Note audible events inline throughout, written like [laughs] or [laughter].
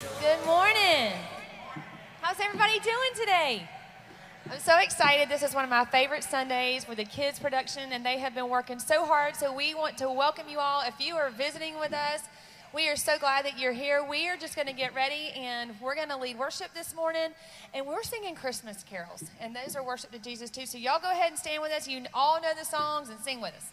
Good morning. How's everybody doing today? I'm so excited. This is one of my favorite Sundays with the kids' production, and they have been working so hard. So, we want to welcome you all. If you are visiting with us, we are so glad that you're here. We are just going to get ready, and we're going to lead worship this morning, and we're singing Christmas carols, and those are worship to Jesus too. So, y'all go ahead and stand with us. You all know the songs and sing with us.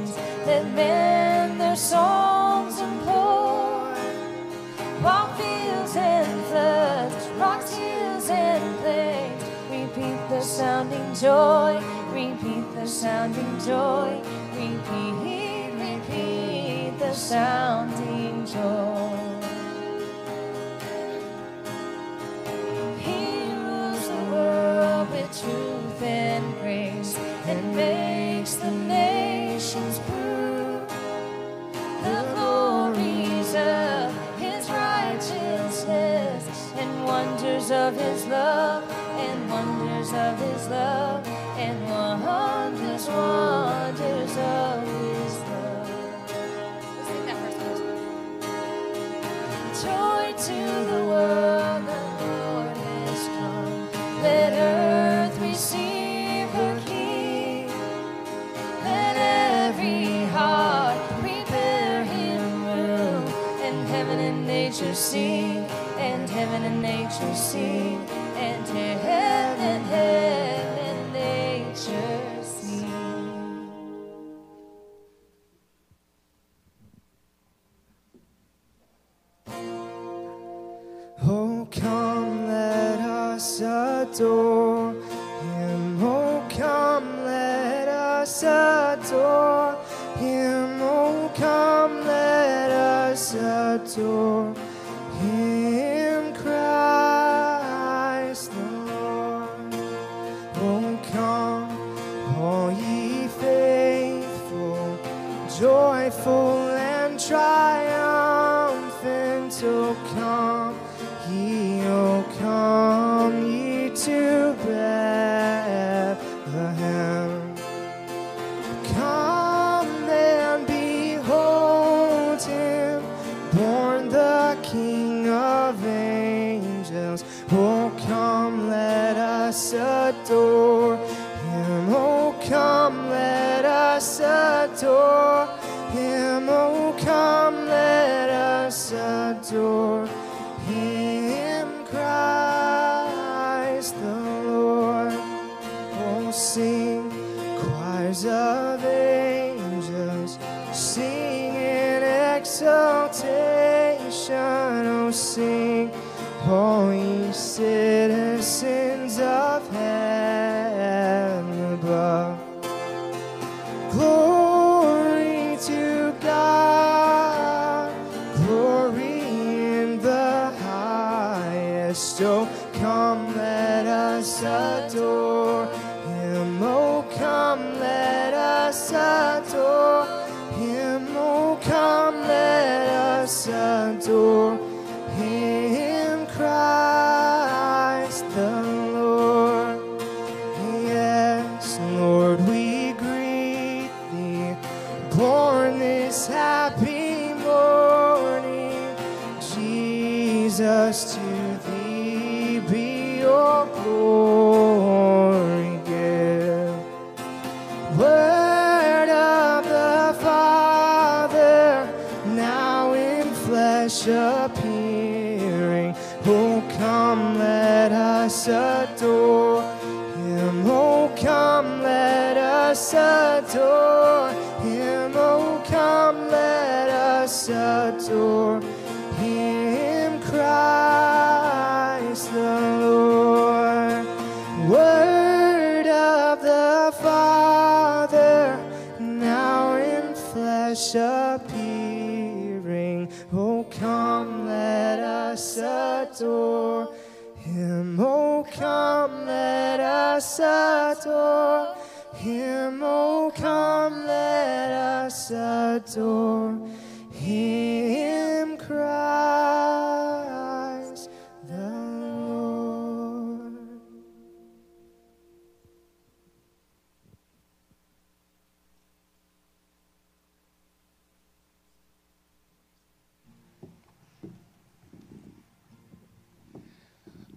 Men their songs implore. While fields and floods, rocks, hills, and plains repeat the sounding joy, repeat the sounding joy, repeat, repeat the sounding joy. Of his love and wonders of his love and wonders, wonders of his love. Let's that first verse. Joy to the world, the Lord has come. Let earth receive her King. Let every heart prepare him room. And heaven and nature sing, and heaven and nature sing, and heaven, and heaven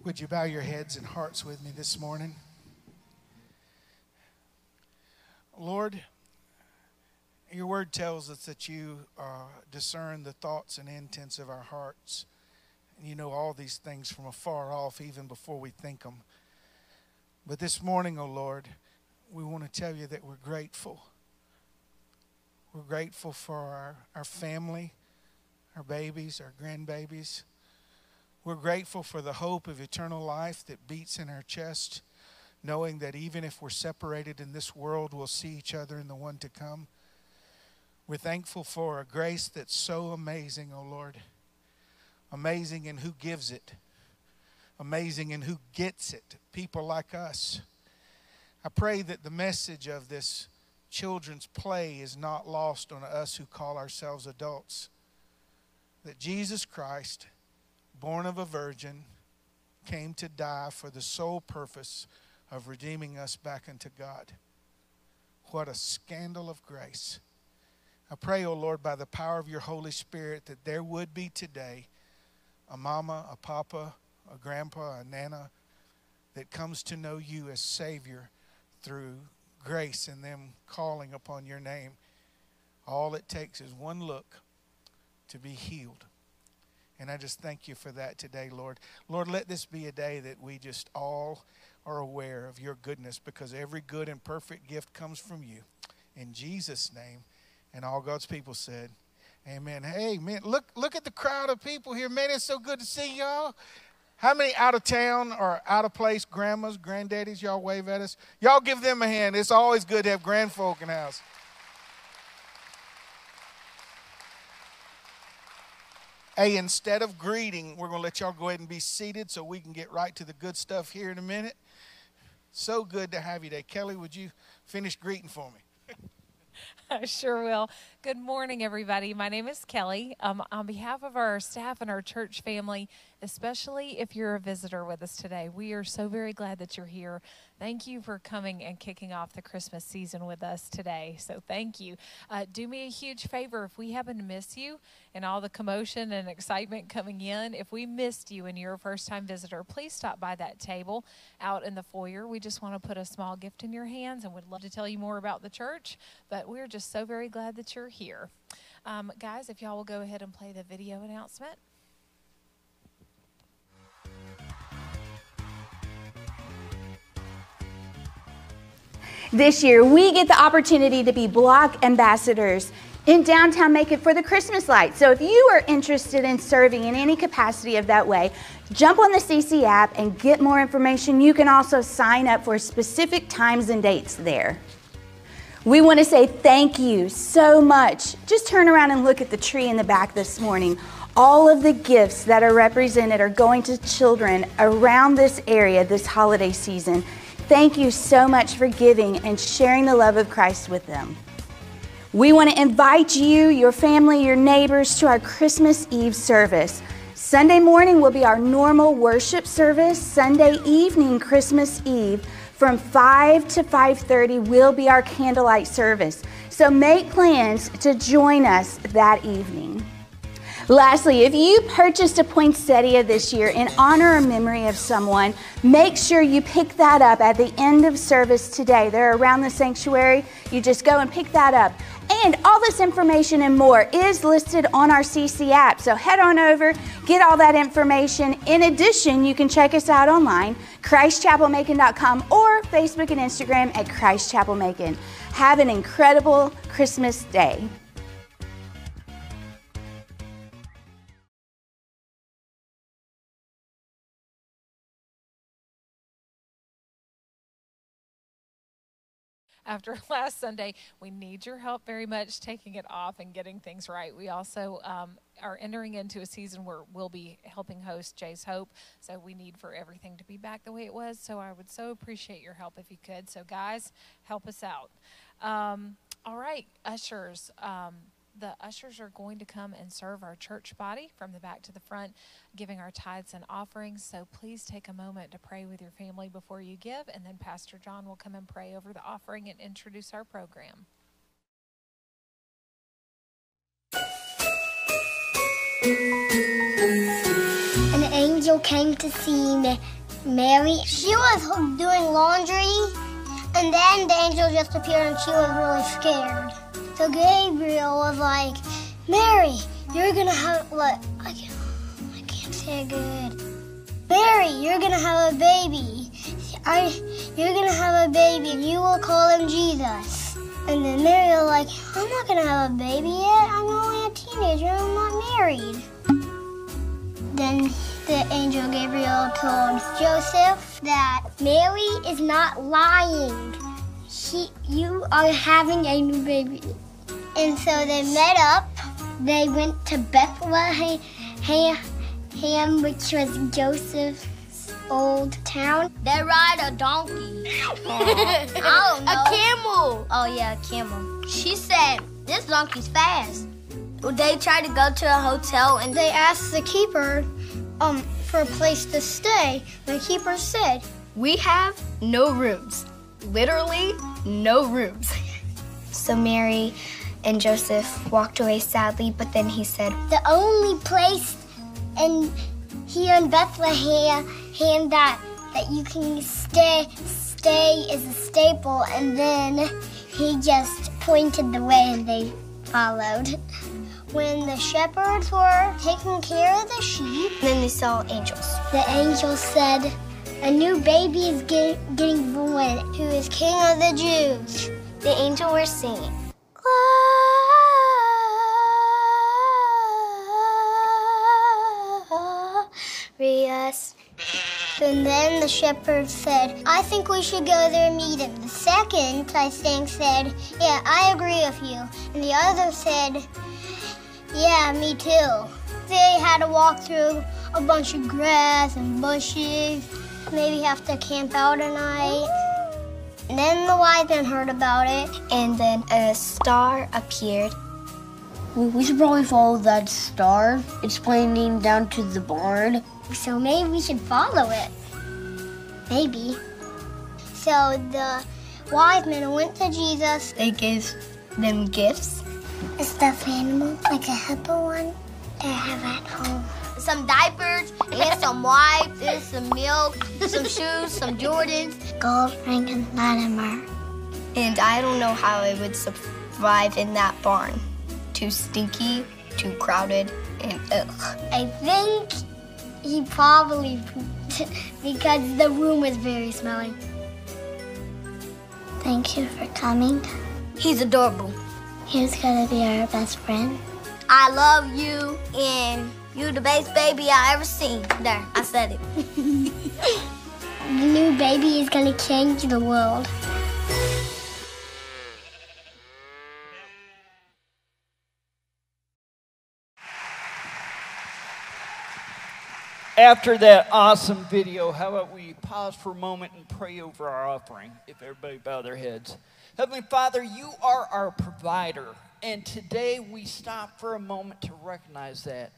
Would you bow your heads and hearts with me this morning? Lord, your word tells us that you uh, discern the thoughts and intents of our hearts. And you know all these things from afar off, even before we think them. But this morning, O oh Lord, we want to tell you that we're grateful. We're grateful for our, our family, our babies, our grandbabies. We're grateful for the hope of eternal life that beats in our chest, knowing that even if we're separated in this world, we'll see each other in the one to come. We're thankful for a grace that's so amazing, O oh Lord. Amazing in who gives it, amazing in who gets it. People like us. I pray that the message of this children's play is not lost on us who call ourselves adults. That Jesus Christ, born of a virgin, came to die for the sole purpose of redeeming us back unto God. What a scandal of grace. I pray, O oh Lord, by the power of your Holy Spirit, that there would be today a mama, a papa, a grandpa, a nana that comes to know you as Savior through grace and them calling upon your name. All it takes is one look to be healed. And I just thank you for that today, Lord. Lord, let this be a day that we just all are aware of your goodness because every good and perfect gift comes from you. In Jesus' name. And all God's people said, Amen. Hey, man, look, look at the crowd of people here. Man, it's so good to see y'all. How many out of town or out of place grandmas, granddaddies, y'all wave at us? Y'all give them a hand. It's always good to have grandfolk in the house. Hey, instead of greeting, we're going to let y'all go ahead and be seated so we can get right to the good stuff here in a minute. So good to have you today. Kelly, would you finish greeting for me? [laughs] I sure will. Good morning, everybody. My name is Kelly. Um, on behalf of our staff and our church family, especially if you're a visitor with us today, we are so very glad that you're here. Thank you for coming and kicking off the Christmas season with us today. So, thank you. Uh, do me a huge favor if we happen to miss you and all the commotion and excitement coming in, if we missed you and you're a first time visitor, please stop by that table out in the foyer. We just want to put a small gift in your hands and would love to tell you more about the church, but we're just so very glad that you're here. Um, guys, if y'all will go ahead and play the video announcement. This year, we get the opportunity to be block ambassadors in downtown Macon for the Christmas lights. So if you are interested in serving in any capacity of that way, jump on the CC app and get more information. You can also sign up for specific times and dates there. We want to say thank you so much. Just turn around and look at the tree in the back this morning. All of the gifts that are represented are going to children around this area this holiday season. Thank you so much for giving and sharing the love of Christ with them. We want to invite you, your family, your neighbors to our Christmas Eve service. Sunday morning will be our normal worship service. Sunday evening, Christmas Eve, from 5 to 5:30 will be our candlelight service. So make plans to join us that evening. Lastly, if you purchased a poinsettia this year in honor or memory of someone, make sure you pick that up at the end of service today. They're around the sanctuary. You just go and pick that up. And all this information and more is listed on our CC app. So head on over, get all that information. In addition, you can check us out online, ChristChapelMacon.com or Facebook and Instagram at Christ Chapel Macon. Have an incredible Christmas day. After [laughs] last Sunday. We need your help very much taking it off and getting things right. We also um, are entering into a season where we'll be helping host Jay's Hope. So we need for everything to be back the way it was. So I would so appreciate your help if you could. So, guys, help us out. Um, all right, ushers. Um, the ushers are going to come and serve our church body from the back to the front, giving our tithes and offerings. So please take a moment to pray with your family before you give, and then Pastor John will come and pray over the offering and introduce our program. An angel came to see Mary. She was doing laundry, and then the angel just appeared and she was really scared. So Gabriel was like, Mary, you're gonna have what? I can't, I can't say it good. Mary, you're gonna have a baby. I, you're gonna have a baby, and you will call him Jesus. And then Mary was like, I'm not gonna have a baby yet. I'm only a teenager. I'm not married. Then the angel Gabriel told Joseph that Mary is not lying. She, you are having a new baby. And so they met up. They went to Bethlehem, which was Joseph's old town. They ride a donkey. [laughs] I don't know. A camel. Oh yeah, a camel. She said, this donkey's fast. They tried to go to a hotel and They asked the keeper um, for a place to stay. The keeper said, We have no rooms. Literally, no rooms. So Mary and Joseph walked away sadly, but then he said, the only place in here in Bethlehem hand that that you can stay stay is a staple and then he just pointed the way and they followed. When the shepherds were taking care of the sheep, then they saw angels. the angels said, A new baby is get, getting born, who is King of the Jews. The angel were singing. Glorious. And then the shepherd said, I think we should go there and meet him. The second, I think, said, Yeah, I agree with you. And the other said, Yeah, me too. They had to walk through a bunch of grass and bushes, maybe have to camp out a night. And then the wise men heard about it. And then a star appeared. We should probably follow that star. It's pointing down to the barn. So maybe we should follow it. Maybe. So the wise men went to Jesus. They gave them gifts. A stuffed animal, like a hippo one, I have at home. Some diapers, and some wipes, and some milk, some shoes, some Jordans. Gold and Latimer. And I don't know how I would survive in that barn. Too stinky, too crowded, and ugh. I think he probably pooped [laughs] because the room was very smelly. Thank you for coming. He's adorable. He's gonna be our best friend. I love you, and you the best baby I ever seen. There, I said it. [laughs] The new baby is gonna change the world. After that awesome video, how about we pause for a moment and pray over our offering? If everybody bow their heads. Heavenly Father, you are our provider, and today we stop for a moment to recognize that.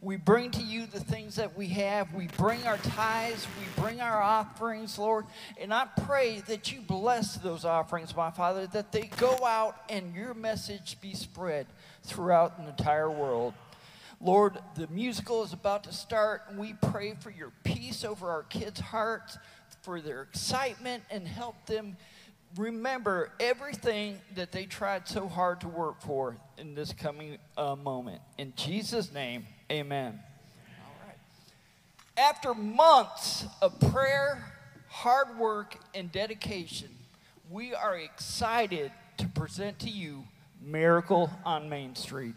We bring to you the things that we have. We bring our tithes. We bring our offerings, Lord. And I pray that you bless those offerings, my Father, that they go out and your message be spread throughout the entire world. Lord, the musical is about to start, and we pray for your peace over our kids' hearts, for their excitement, and help them remember everything that they tried so hard to work for in this coming uh, moment. In Jesus' name, amen. All right. After months of prayer, hard work, and dedication, we are excited to present to you Miracle on Main Street.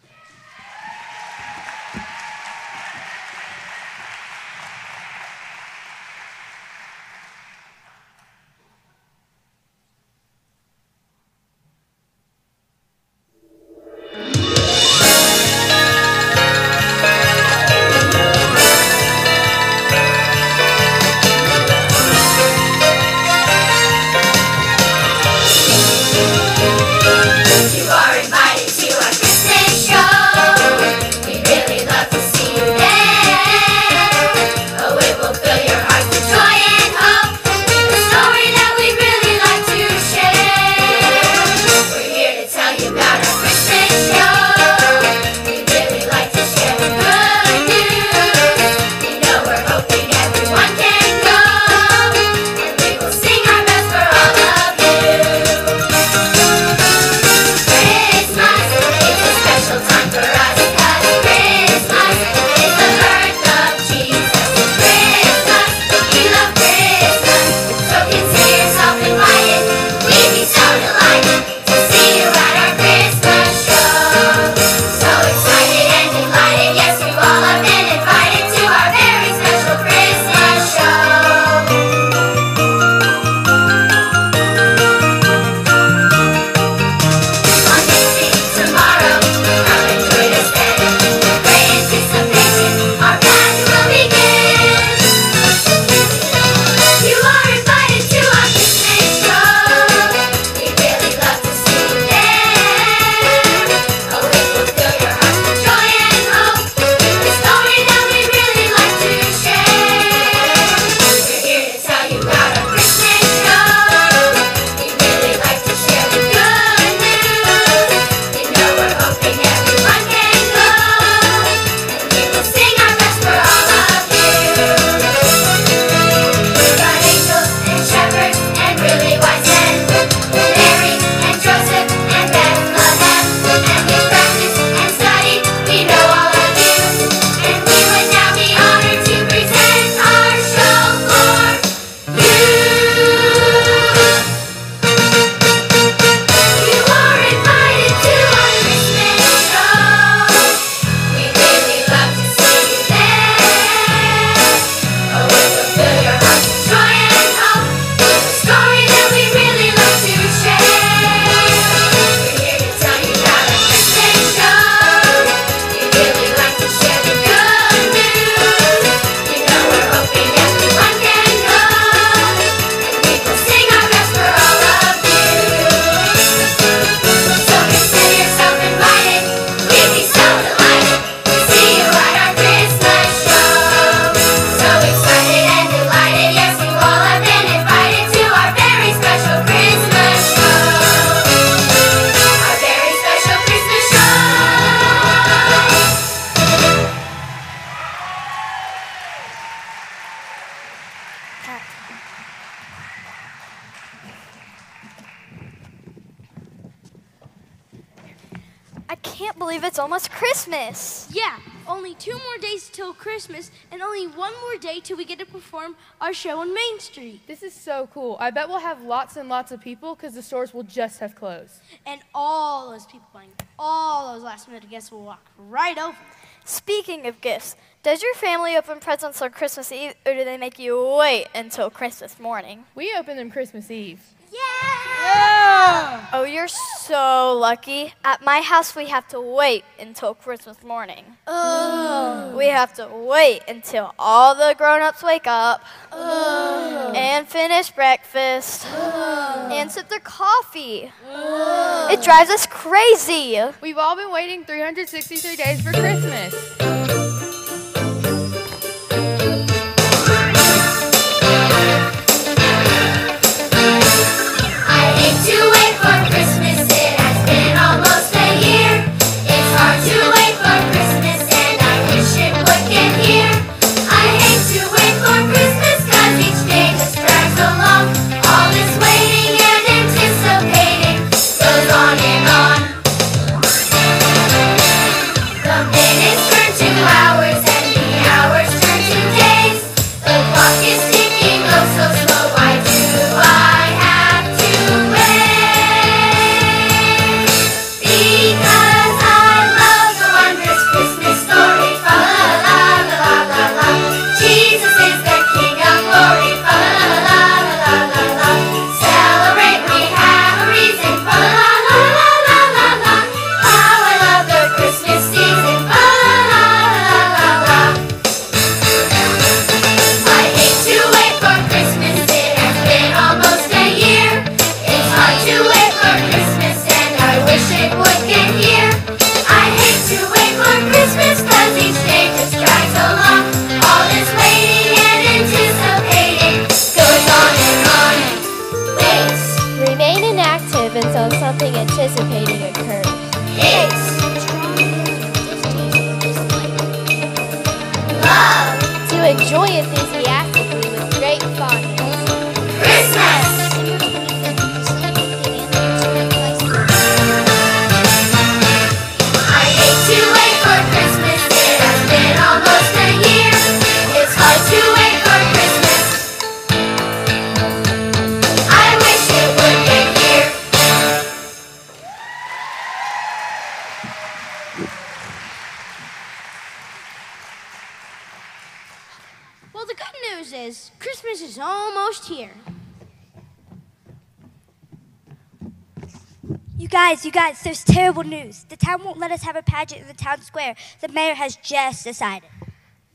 Lots and lots of people because the stores will just have closed. And all those people buying all those last minute guests will walk right over. Speaking of gifts, does your family open presents on Christmas Eve or do they make you wait until Christmas morning? We open them Christmas Eve. Yeah! Oh, you're so lucky. At my house, we have to wait until Christmas morning. Oh. We have to wait until all the grown ups wake up Oh. and finish breakfast Oh. and sip their coffee. Oh. It drives us crazy. We've all been waiting 363 days for Christmas. Guys, you guys, there's terrible news. The town won't let us have a pageant in the town square. The mayor has just decided.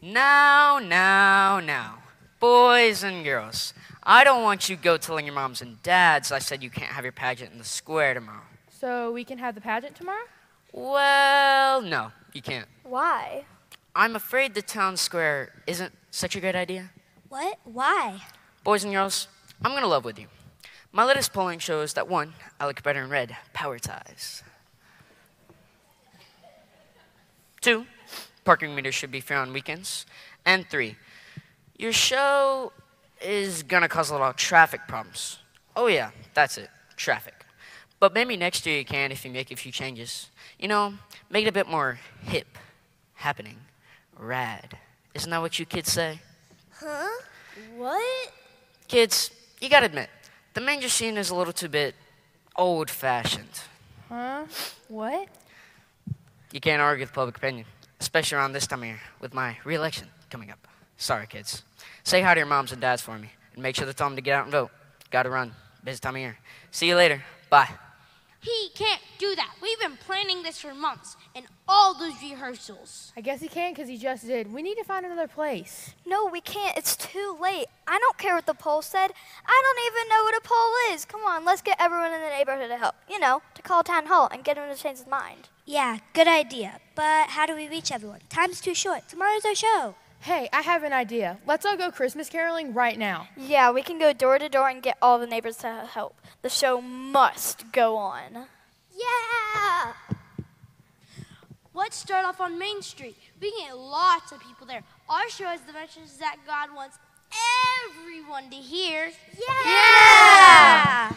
Now, now, now. Boys and girls, I don't want you to go telling your moms and dads I said you can't have your pageant in the square tomorrow. So we can have the pageant tomorrow? Well, no, you can't. Why? I'm afraid the town square isn't such a great idea. What? Why? Boys and girls, I'm gonna love with you. My latest polling shows that one, I look better in red, power ties. Two, parking meters should be free on weekends. And three, your show is gonna cause a lot of traffic problems. Oh, yeah, that's it, traffic. But maybe next year you can if you make a few changes. You know, make it a bit more hip, happening, rad. Isn't that what you kids say? Huh? What? Kids, you gotta admit, the manger scene is a little too bit old fashioned. Huh? What? You can't argue with public opinion, especially around this time of year with my re election coming up. Sorry, kids. Say hi to your moms and dads for me and make sure to tell them to get out and vote. Gotta run. Busy time of year. See you later. Bye. He can't do that. We've been planning this for months and all those rehearsals. I guess he can because he just did. We need to find another place. No, we can't. It's too late. I don't care what the poll said. I don't even know what a poll is. Come on, let's get everyone in the neighborhood to help. You know, to call town hall and get him to change his mind. Yeah, good idea. But how do we reach everyone? Time's too short. Tomorrow's our show. Hey, I have an idea. Let's all go Christmas caroling right now. Yeah, we can go door to door and get all the neighbors to help. The show must go on. Yeah! Let's start off on Main Street. We can get lots of people there. Our show has the message that God wants everyone to hear. Yeah! yeah!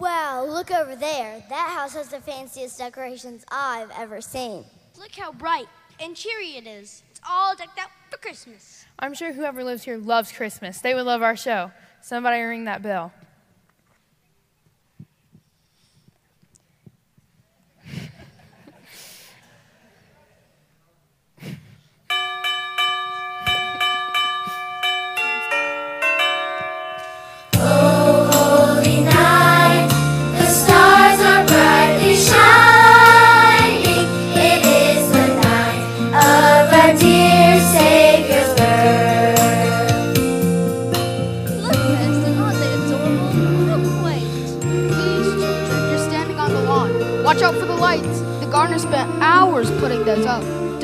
Look over there. That house has the fanciest decorations I've ever seen. Look how bright and cheery it is. It's all decked out for Christmas. I'm sure whoever lives here loves Christmas. They would love our show. Somebody ring that bell.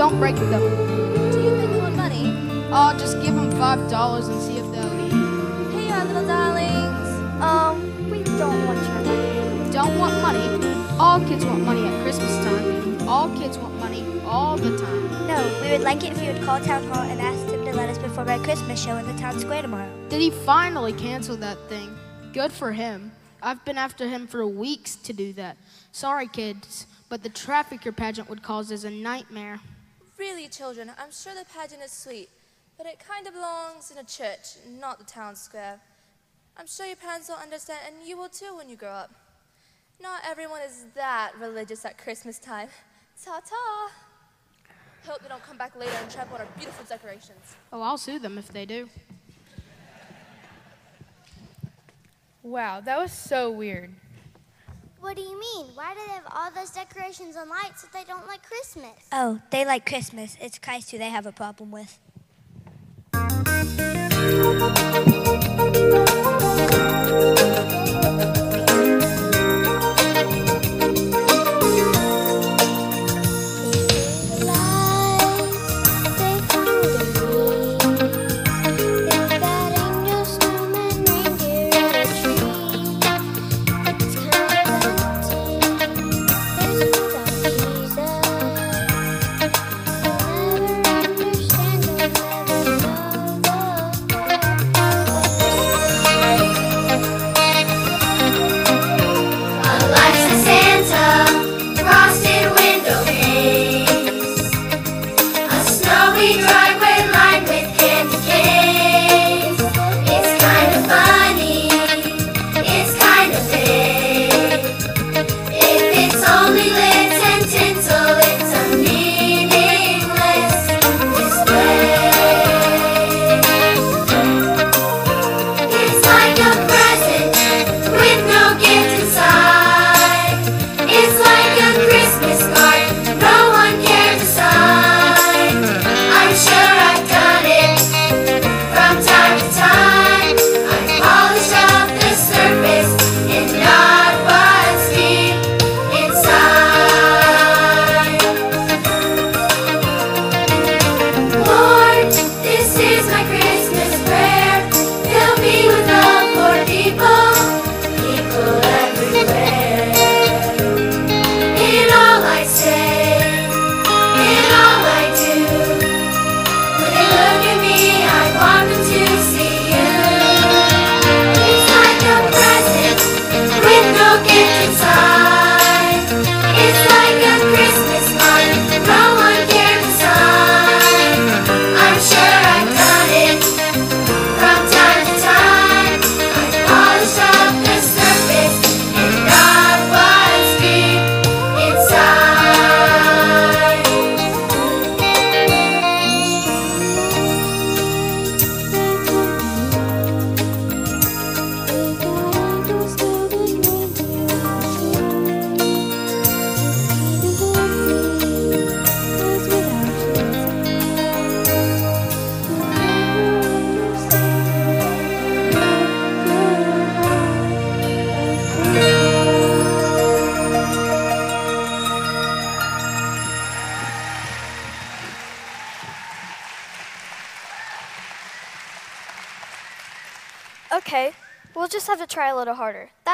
Don't break them. Do you think they want money? I'll just give them five dollars and see if they'll eat. Hey, our little darlings. Um, we don't want your money. Don't want money. All kids want money at Christmas time. All kids want money all the time. No, we would like it if you would call town hall and ask them to let us perform our Christmas show in the town square tomorrow. Did he finally cancel that thing? Good for him. I've been after him for weeks to do that. Sorry, kids, but the traffic your pageant would cause is a nightmare. Really, children, I'm sure the pageant is sweet, but it kind of belongs in a church, not the town square. I'm sure your parents will understand, and you will too when you grow up. Not everyone is that religious at Christmas time. Ta ta! Hope they don't come back later and trample on our beautiful decorations. Oh, I'll sue them if they do. Wow, that was so weird. What do you mean? Why do they have all those decorations and lights if they don't like Christmas? Oh, they like Christmas. It's Christ who they have a problem with.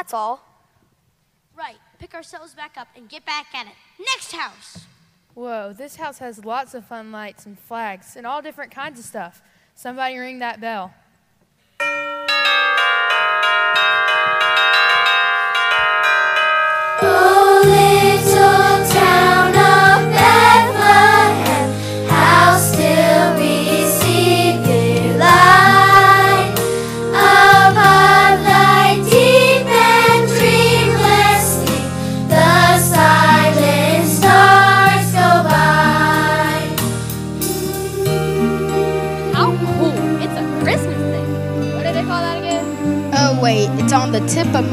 That's all. Right, pick ourselves back up and get back at it. Next house. Whoa, this house has lots of fun lights and flags and all different kinds of stuff. Somebody ring that bell.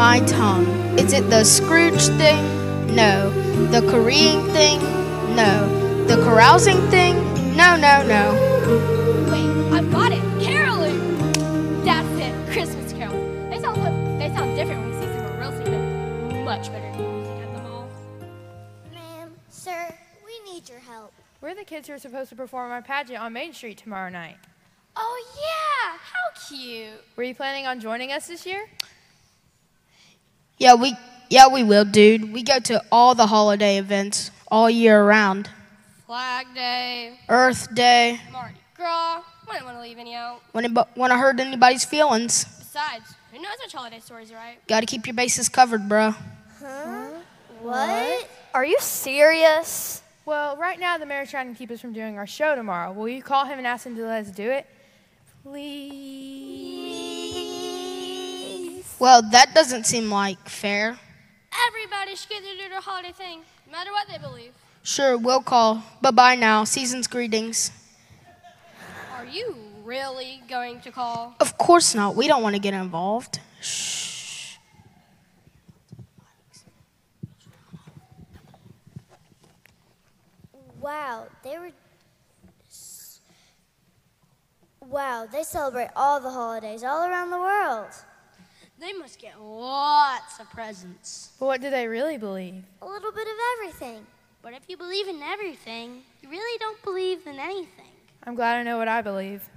My tongue. Is it the Scrooge thing? No. The Korean thing? No. The carousing thing? No, no, no. Wait, I've got it. Caroling. That's it. Christmas carol. They sound they sound different when you see some real singing. Much better music at the mall. Ma'am, sir, we need your help. We're the kids who are supposed to perform our pageant on Main Street tomorrow night. Oh yeah, how cute. Were you planning on joining us this year? Yeah, we yeah, we will, dude. We go to all the holiday events all year round. Flag Day, Earth Day. Mardi Gras. Wouldn't want to leave any out. When want to hurt anybody's feelings. Besides, who knows which holiday stories are right? Got to keep your bases covered, bro. Huh? What? Are you serious? Well, right now the mayor's trying to keep us from doing our show tomorrow. Will you call him and ask him to let us do it? Please. Well, that doesn't seem like fair. Everybody should get to do their holiday thing, no matter what they believe. Sure, we'll call. Bye bye now. Season's greetings. Are you really going to call? Of course not. We don't want to get involved. Shh. Wow, they were. Wow, they celebrate all the holidays all around the world. They must get lots of presents. But what do they really believe? A little bit of everything. But if you believe in everything, you really don't believe in anything. I'm glad I know what I believe.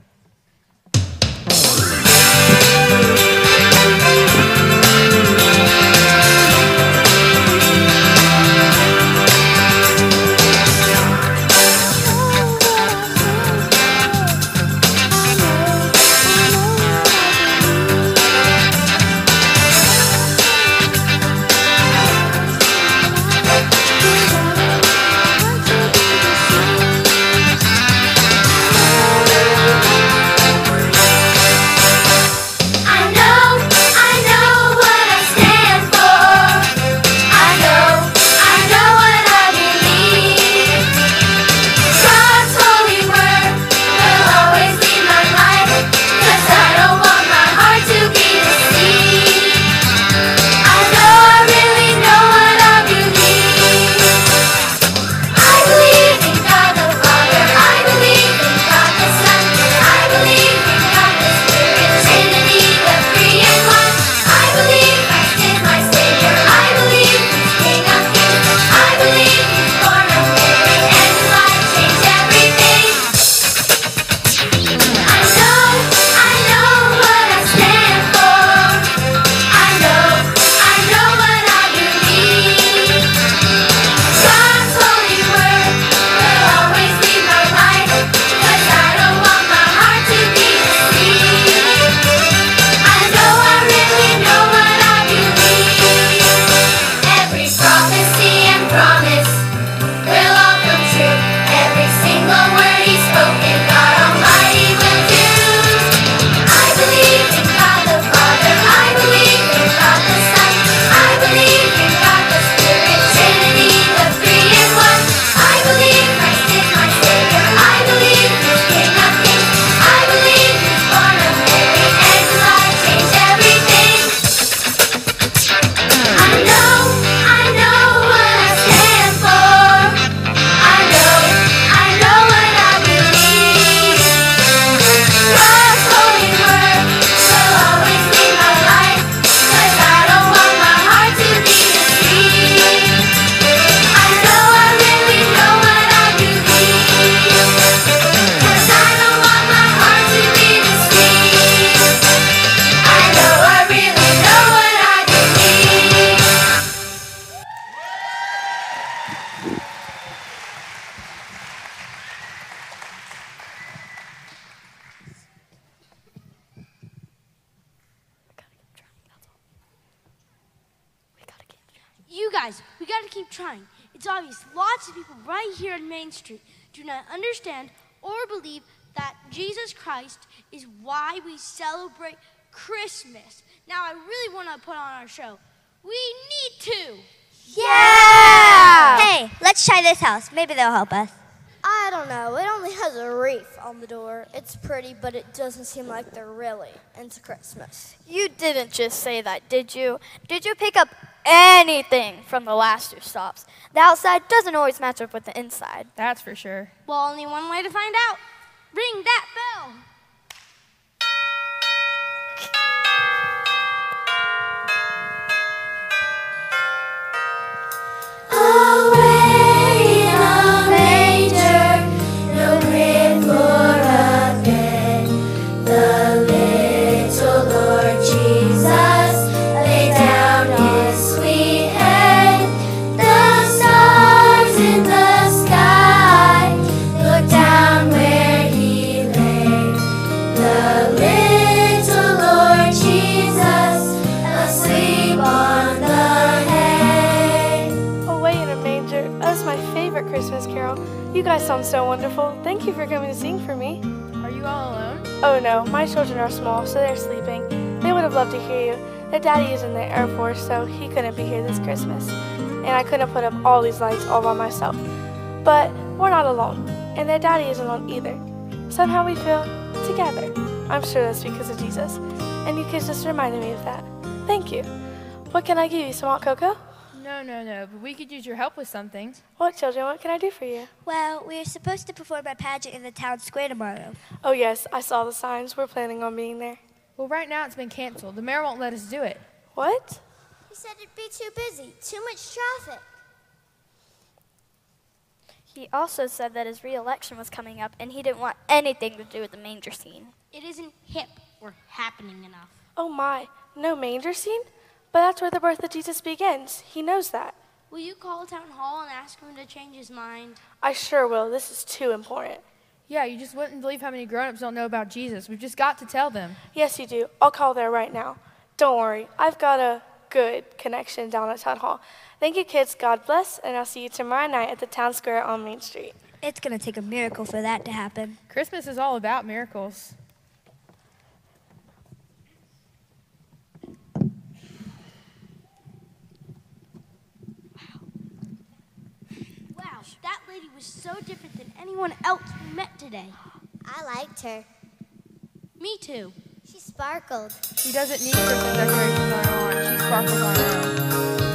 We got to keep trying. It's obvious lots of people right here on Main Street do not understand or believe that Jesus Christ is why we celebrate Christmas. Now, I really want to put on our show. We need to. Yeah! Hey, let's try this house. Maybe they'll help us. I don't know. It only has a wreath on the door. It's pretty, but it doesn't seem like they're really into Christmas. You didn't just say that, did you? Did you pick up anything from the last two stops? The outside doesn't always match up with the inside. That's for sure. Well, only one way to find out. Ring that bell. You guys sound so wonderful. Thank you for coming to sing for me. Are you all alone? Oh no, my children are small, so they're sleeping. They would have loved to hear you. Their daddy is in the Air Force, so he couldn't be here this Christmas. And I couldn't put up all these lights all by myself. But we're not alone, and their daddy isn't alone either. Somehow we feel together. I'm sure that's because of Jesus. And you kids just reminded me of that. Thank you. What can I give you? Some hot cocoa? No, no, no, but we could use your help with something. What, children? What can I do for you? Well, we are supposed to perform a pageant in the town square tomorrow. Oh, yes, I saw the signs. We're planning on being there. Well, right now it's been canceled. The mayor won't let us do it. What? He said it'd be too busy, too much traffic. He also said that his re-election was coming up and he didn't want anything to do with the manger scene. It isn't hip or happening enough. Oh my, no manger scene? But that's where the birth of Jesus begins. He knows that. Will you call town hall and ask him to change his mind? I sure will. This is too important. Yeah, you just wouldn't believe how many grown-ups don't know about Jesus. We've just got to tell them. Yes, you do. I'll call there right now. Don't worry. I've got a good connection down at Town Hall. Thank you, kids. God bless, and I'll see you tomorrow night at the Town Square on Main Street. It's going to take a miracle for that to happen. Christmas is all about miracles. Wow, that lady was so different than anyone else we met today. I liked her. Me too. She sparkled. She doesn't need Christmas decorations on her lawn. She sparkles on her own.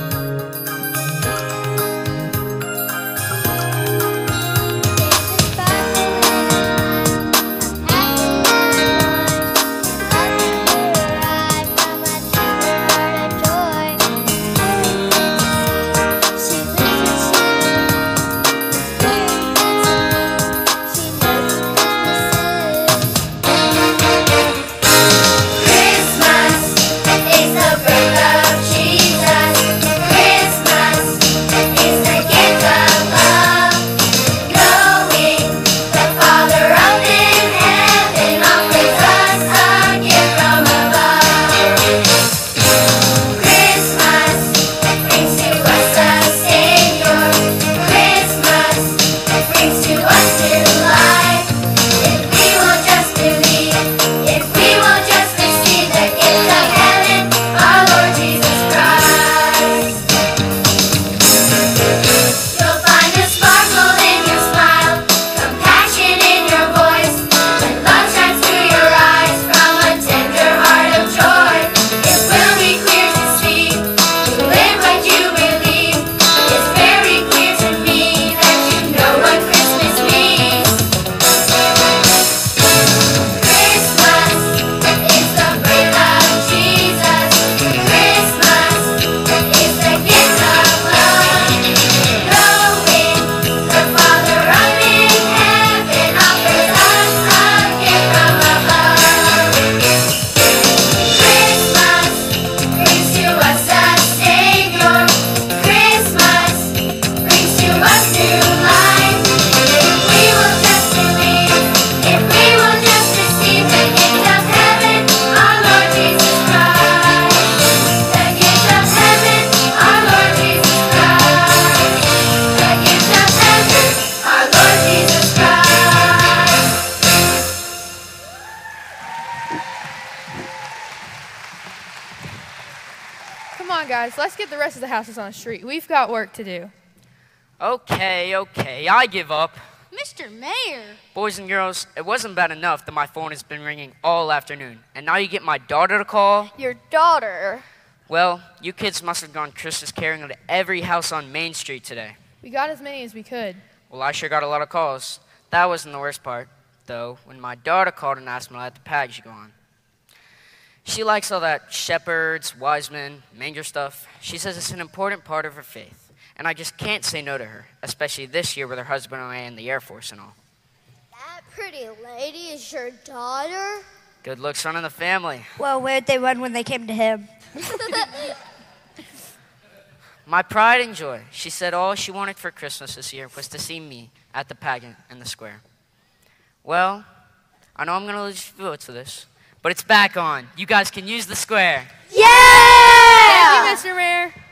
On the street. We've got work to do. Okay, okay, I give up. Mr. Mr. Mayor. Boys and girls, it wasn't bad enough that my phone has been ringing all afternoon, and now you get my daughter to call? Your daughter. Well, you kids must have gone Christmas carrying to every house on Main Street today. We got as many as we could. Well, I sure got a lot of calls. That wasn't the worst part, though, when my daughter called and asked me to let the package go on. She likes all that shepherds, wise men, manger stuff. She says it's an important part of her faith, and I just can't say no to her, especially this year with her husband away in the Air Force and all. That pretty lady is your daughter? Good looks running the family. Well, where'd they run when they came to him? [laughs] My pride and joy. She said all she wanted for Christmas this year was to see me at the pageant in the square. Well, I know I'm going to lose votes for this, but it's back on. You guys can use the square. Yeah! Thank you, Mr. Mayor.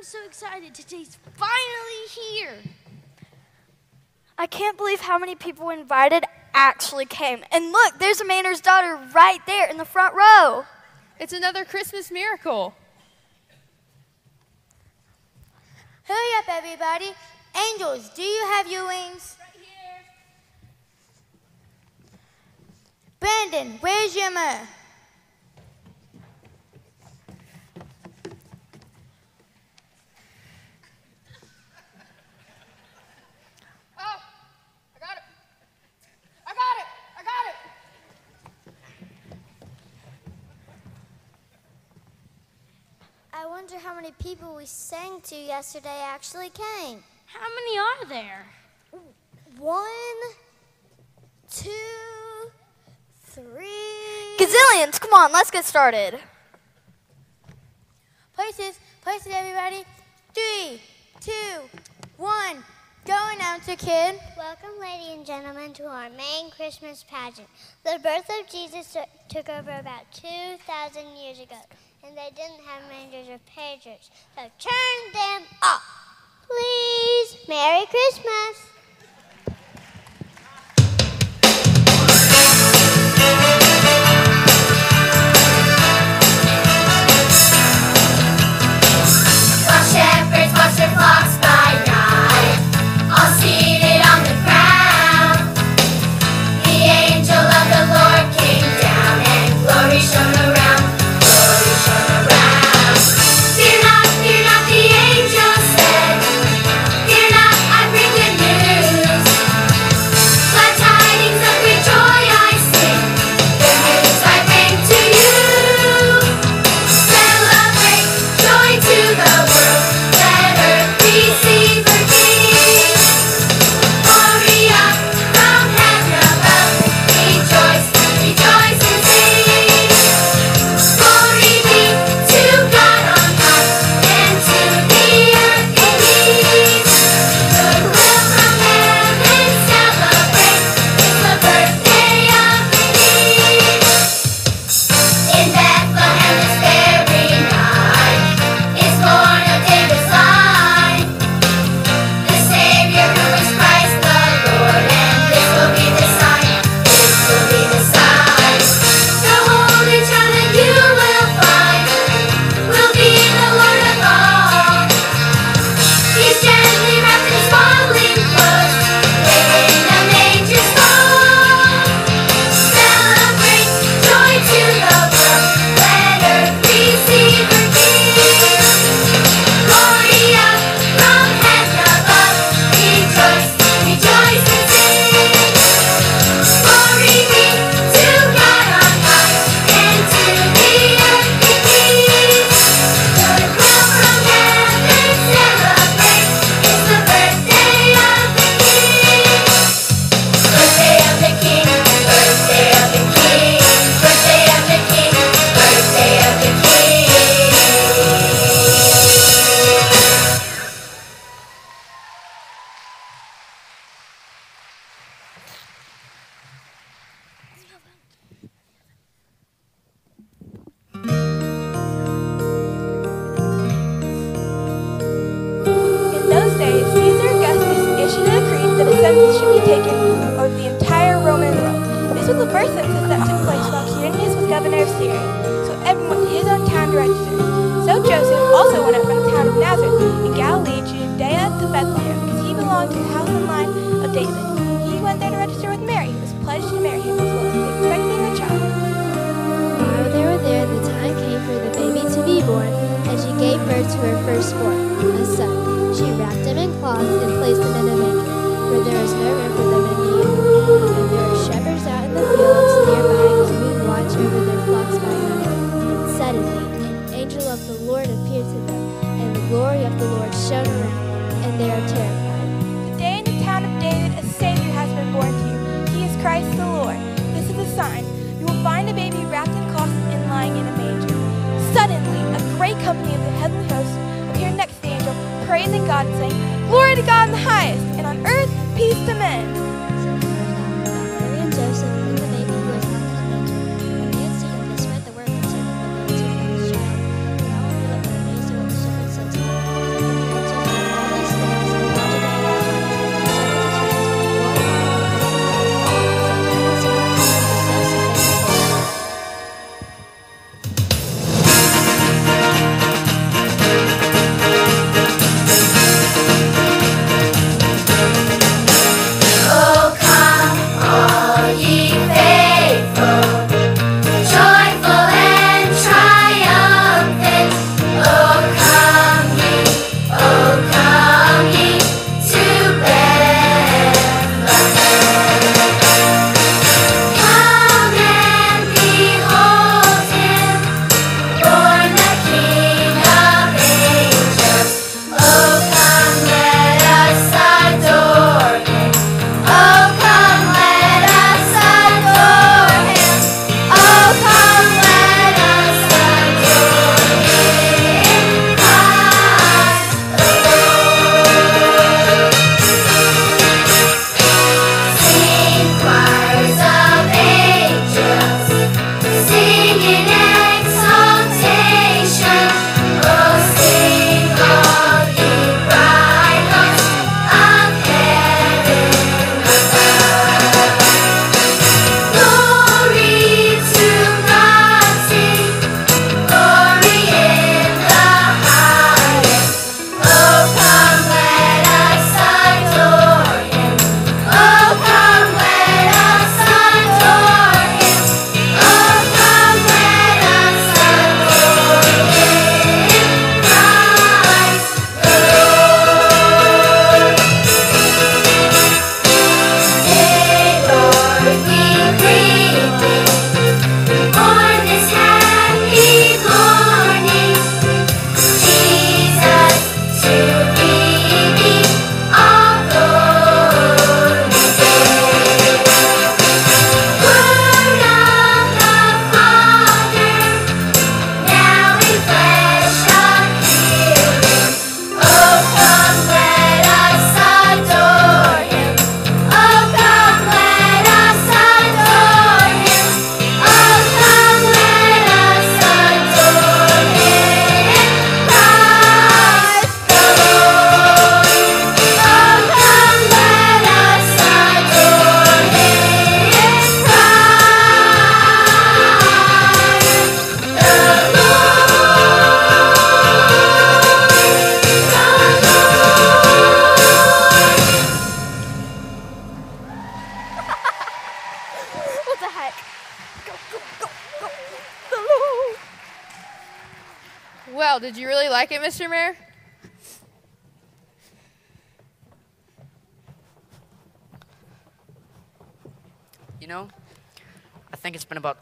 I'm so excited. Today's finally here. I can't believe how many people invited actually came. And look, there's a manor's daughter right there in the front row. It's another Christmas miracle. Hurry up, everybody. Angels, do you have your wings? Right here. Brandon, where's your myrrh? I wonder how many people we sang to yesterday actually came. How many are there? One, two, three. Gazillions! Come on, let's get started. Places, places, everybody. Three, two, one. Go announcer, kid. Welcome, ladies and gentlemen, to our main Christmas pageant. The birth of Jesus took over about 2,000 years ago and they didn't have rangers or pagers. So turn them off. Please, Merry Christmas.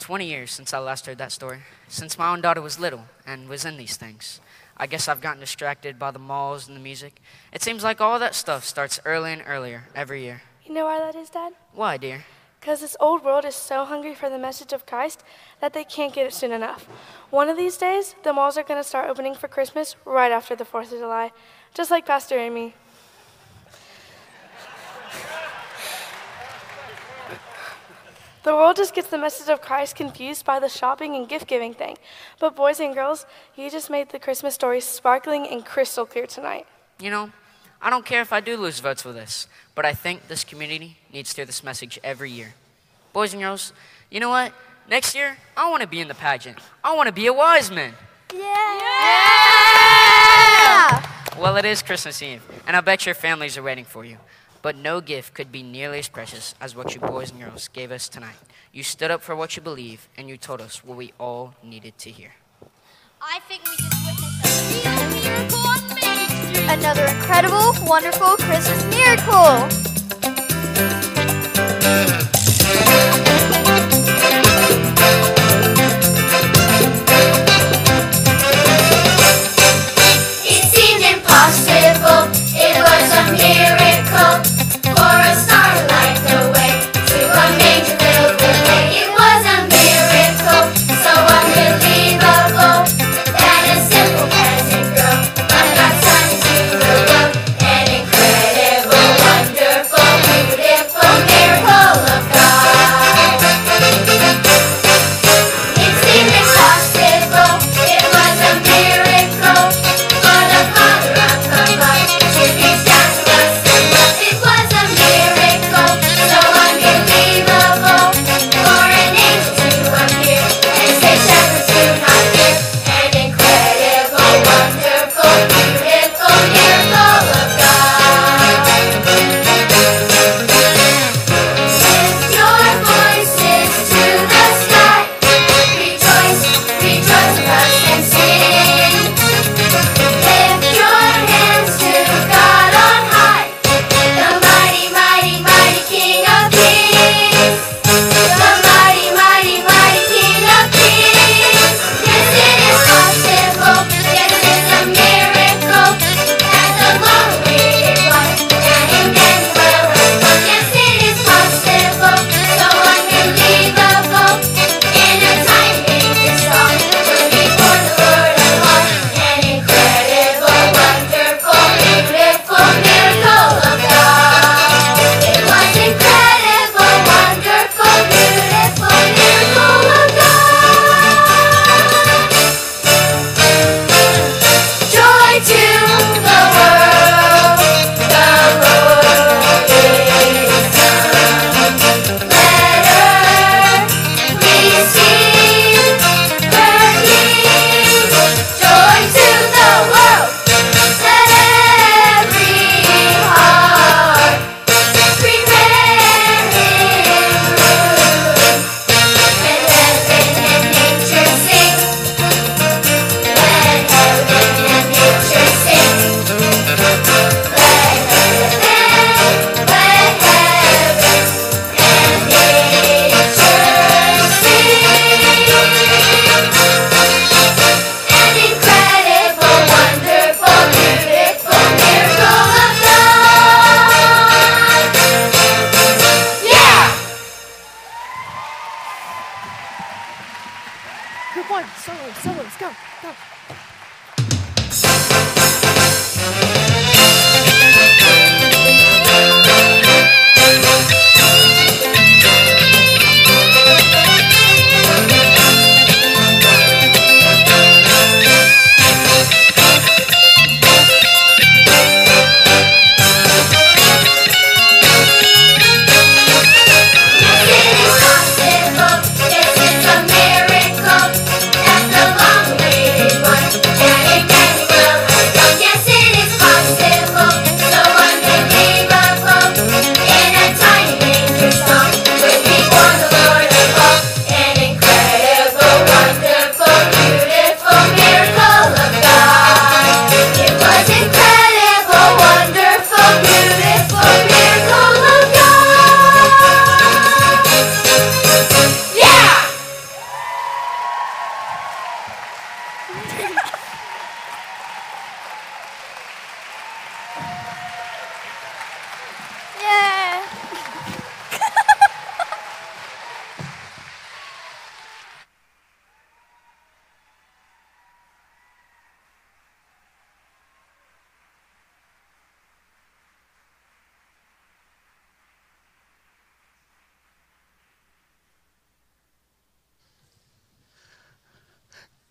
20 years since I last heard that story. Since my own daughter was little and was in these things. I guess I've gotten distracted by the malls and the music. It seems like all that stuff starts early and earlier every year. You know why that is, Dad? Why, dear? Because this old world is so hungry for the message of Christ that they can't get it soon enough. One of these days, the malls are going to start opening for Christmas right after the 4th of July, just like Pastor Amy. The world just gets the message of Christ confused by the shopping and gift giving thing. But, boys and girls, you just made the Christmas story sparkling and crystal clear tonight. You know, I don't care if I do lose votes for this, but I think this community needs to hear this message every year. Boys and girls, you know what? Next year, I want to be in the pageant. I want to be a wise man. Yeah! Well, it is Christmas Eve, and I bet your families are waiting for you. But no gift could be nearly as precious as what you boys and girls gave us tonight. You stood up for what you believe, and you told us what we all needed to hear. I think we just witnessed a real miracle on Main Street. Another incredible, wonderful Christmas miracle.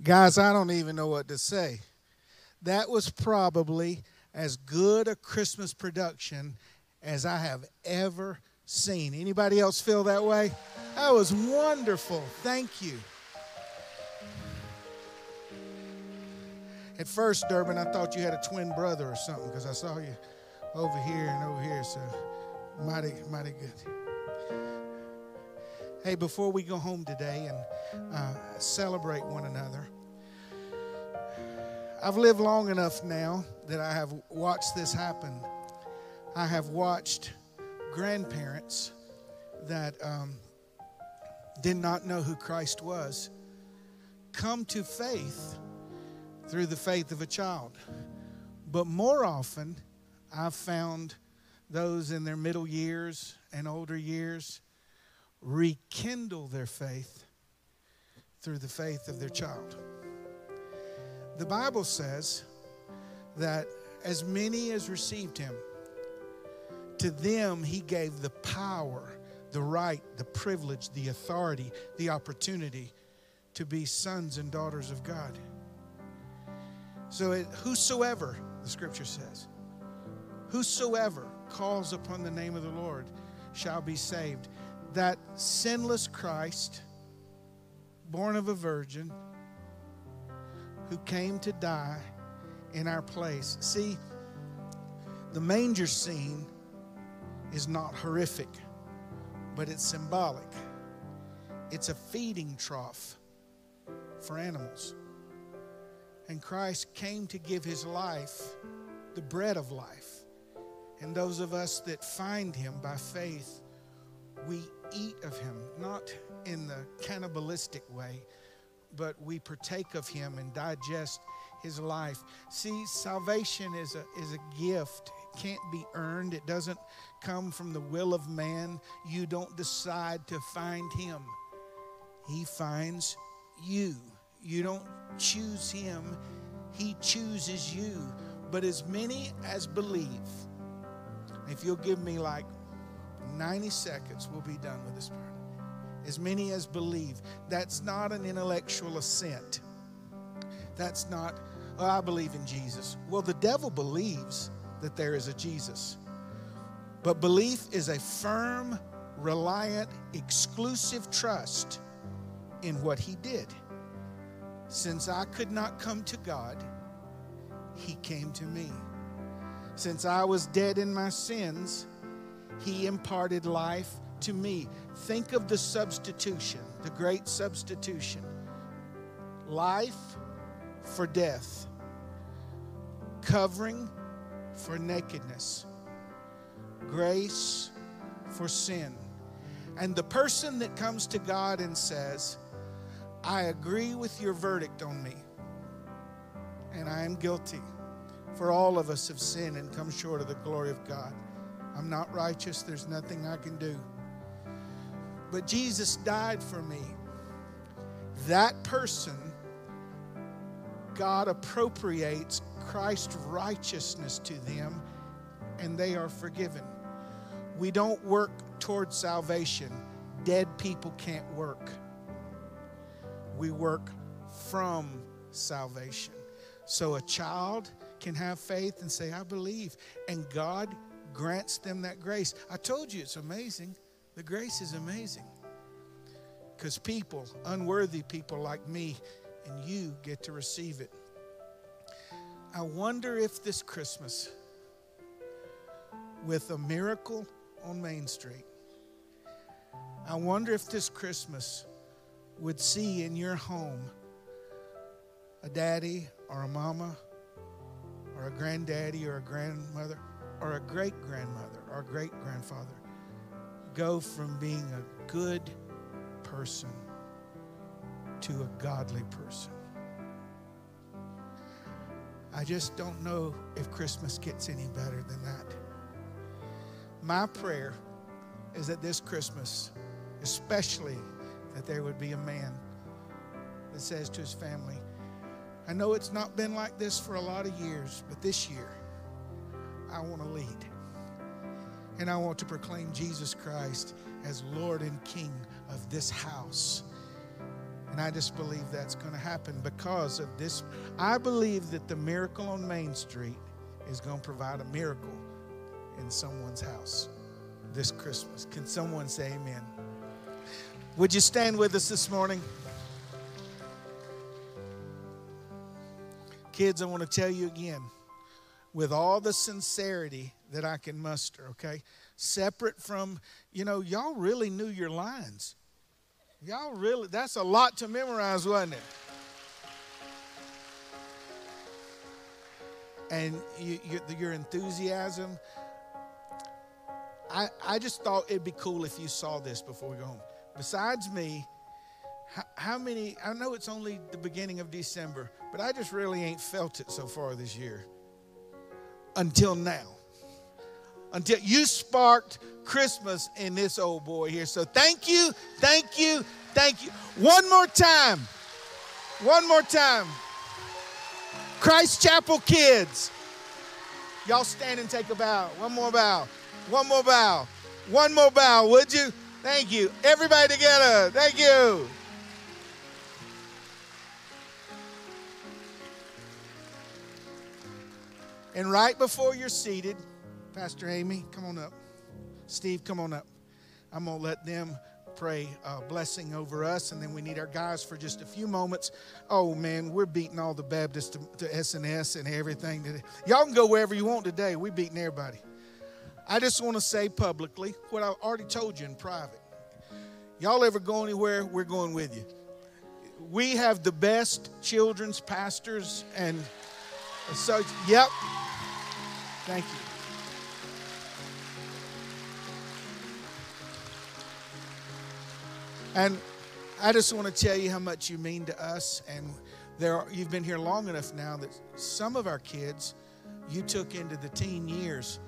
Guys, I don't even know what to say. That was probably as good a Christmas production as I have ever seen. Anybody else feel that way? That was wonderful. Thank you. At first, Durbin, I thought you had a twin brother or something because I saw you over here and over here. So, mighty, mighty good. Hey, before we go home today and uh, celebrate one another, I've lived long enough now that I have watched this happen. I have watched grandparents that um, did not know who Christ was come to faith through the faith of a child. But more often, I've found those in their middle years and older years rekindle their faith through the faith of their child. The Bible says that as many as received him, to them he gave the power, the right, the privilege, the authority, the opportunity to be sons and daughters of God. So, it, whosoever, the scripture says, whosoever calls upon the name of the Lord shall be saved. That sinless Christ, born of a virgin, who came to die in our place. See, the manger scene is not horrific, but it's symbolic. It's a feeding trough for animals. And Christ came to give his life, the bread of life. And those of us that find him by faith, we eat of him, not in the cannibalistic way, but we partake of him and digest his life. See, salvation is a, is a gift. It can't be earned. It doesn't come from the will of man. You don't decide to find him. He finds you. You don't choose him, he chooses you. But as many as believe, if you'll give me like 90 seconds, we'll be done with this part. As many as believe. That's not an intellectual assent. That's not, oh, I believe in Jesus. Well, the devil believes that there is a Jesus. But belief is a firm, reliant, exclusive trust in what he did. Since I could not come to God, he came to me. Since I was dead in my sins, he imparted life to me. Think of the substitution, the great substitution life for death, covering for nakedness, grace for sin. And the person that comes to God and says, I agree with your verdict on me, and I am guilty. For all of us have sinned and come short of the glory of God. I'm not righteous, there's nothing I can do. But Jesus died for me. That person, God appropriates Christ's righteousness to them, and they are forgiven. We don't work towards salvation. Dead people can't work. We work from salvation. So a child can have faith and say, I believe. And God grants them that grace. I told you it's amazing. The grace is amazing. Because people, unworthy people like me and you, get to receive it. I wonder if this Christmas, with a miracle on Main Street, I wonder if this Christmas would see in your home a daddy or a mama or a granddaddy or a grandmother or a great grandmother or a great grandfather go from being a good person to a godly person. I just don't know if Christmas gets any better than that. My prayer is that this Christmas, especially that there would be a man that says to his family, I know it's not been like this for a lot of years, but this year, I want to lead. And I want to proclaim Jesus Christ as Lord and King of this house. And I just believe that's going to happen because of this. I believe that the miracle on Main Street is going to provide a miracle in someone's house this Christmas. Can someone say amen? Would you stand with us this morning? Kids, I want to tell you again, with all the sincerity that I can muster, okay? Separate from, you know, y'all really knew your lines. Y'all really, that's a lot to memorize, wasn't it? And you, you, your enthusiasm. I, I just thought it'd be cool if you saw this before we go home. Besides me, how, how many, I know it's only the beginning of December, but I just really ain't felt it so far this year until now. Until you sparked Christmas in this old boy here. So thank you, thank you, thank you. One more time. One more time. Christ Chapel kids. Y'all stand and take a bow. One more bow. One more bow. One more bow, would you? Thank you. Everybody together. Thank you. And right before you're seated, Pastor Amy, come on up. Steve, come on up. I'm going to let them pray a blessing over us, and then we need our guys for just a few moments. Oh man, we're beating all the Baptists to, to SNS and everything. Today. Y'all can go wherever you want today. We're beating everybody. I just want to say publicly what I already told you in private. Y'all ever go anywhere, we're going with you. We have the best children's pastors, and so, yep. Thank you. And I just want to tell you how much you mean to us. And there are, you've been here long enough now that some of our kids you took into the teen years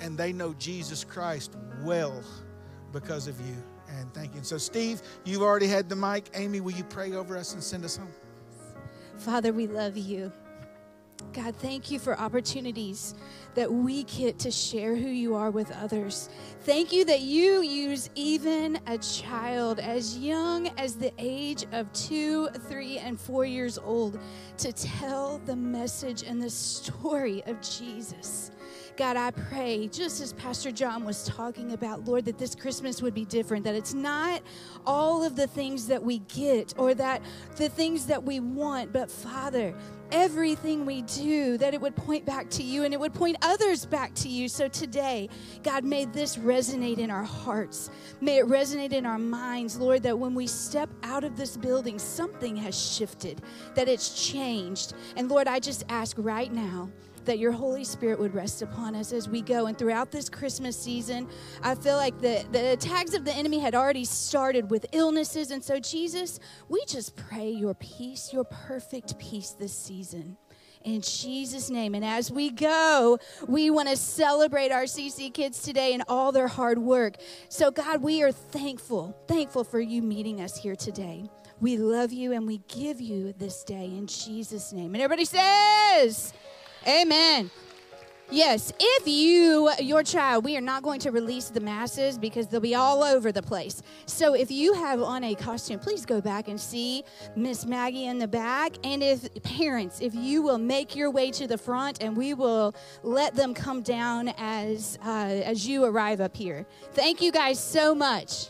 and they know Jesus Christ well because of you. And thank you. And so, Steve, you've already had the mic. Amy, will you pray over us and send us home? Father, we love you. God, thank you for opportunities that we get to share who you are with others. Thank you that you use even a child as young as the age of two, three, and four years old to tell the message and the story of Jesus. God, I pray, just as Pastor John was talking about, Lord, that this Christmas would be different, that it's not all of the things that we get or that the things that we want, but Father, everything we do, that it would point back to you and it would point others back to you. So today, God, may this resonate in our hearts. May it resonate in our minds, Lord, that when we step out of this building, something has shifted, that it's changed. And Lord, I just ask right now that your Holy Spirit would rest upon us as we go. And throughout this Christmas season, I feel like the, the attacks of the enemy had already started with illnesses. And so, Jesus, we just pray your peace, your perfect peace this season. In Jesus' name. And as we go, we want to celebrate our CC kids today and all their hard work. So, God, we are thankful, thankful for you meeting us here today. We love you and we give you this day in Jesus' name. And everybody says, Amen. Yes, if you, your child, we are not going to release the masses because they'll be all over the place. So if you have on a costume, please go back and see Miss Maggie in the back. And if parents, if you will make your way to the front and we will let them come down as, uh, as you arrive up here. Thank you guys so much.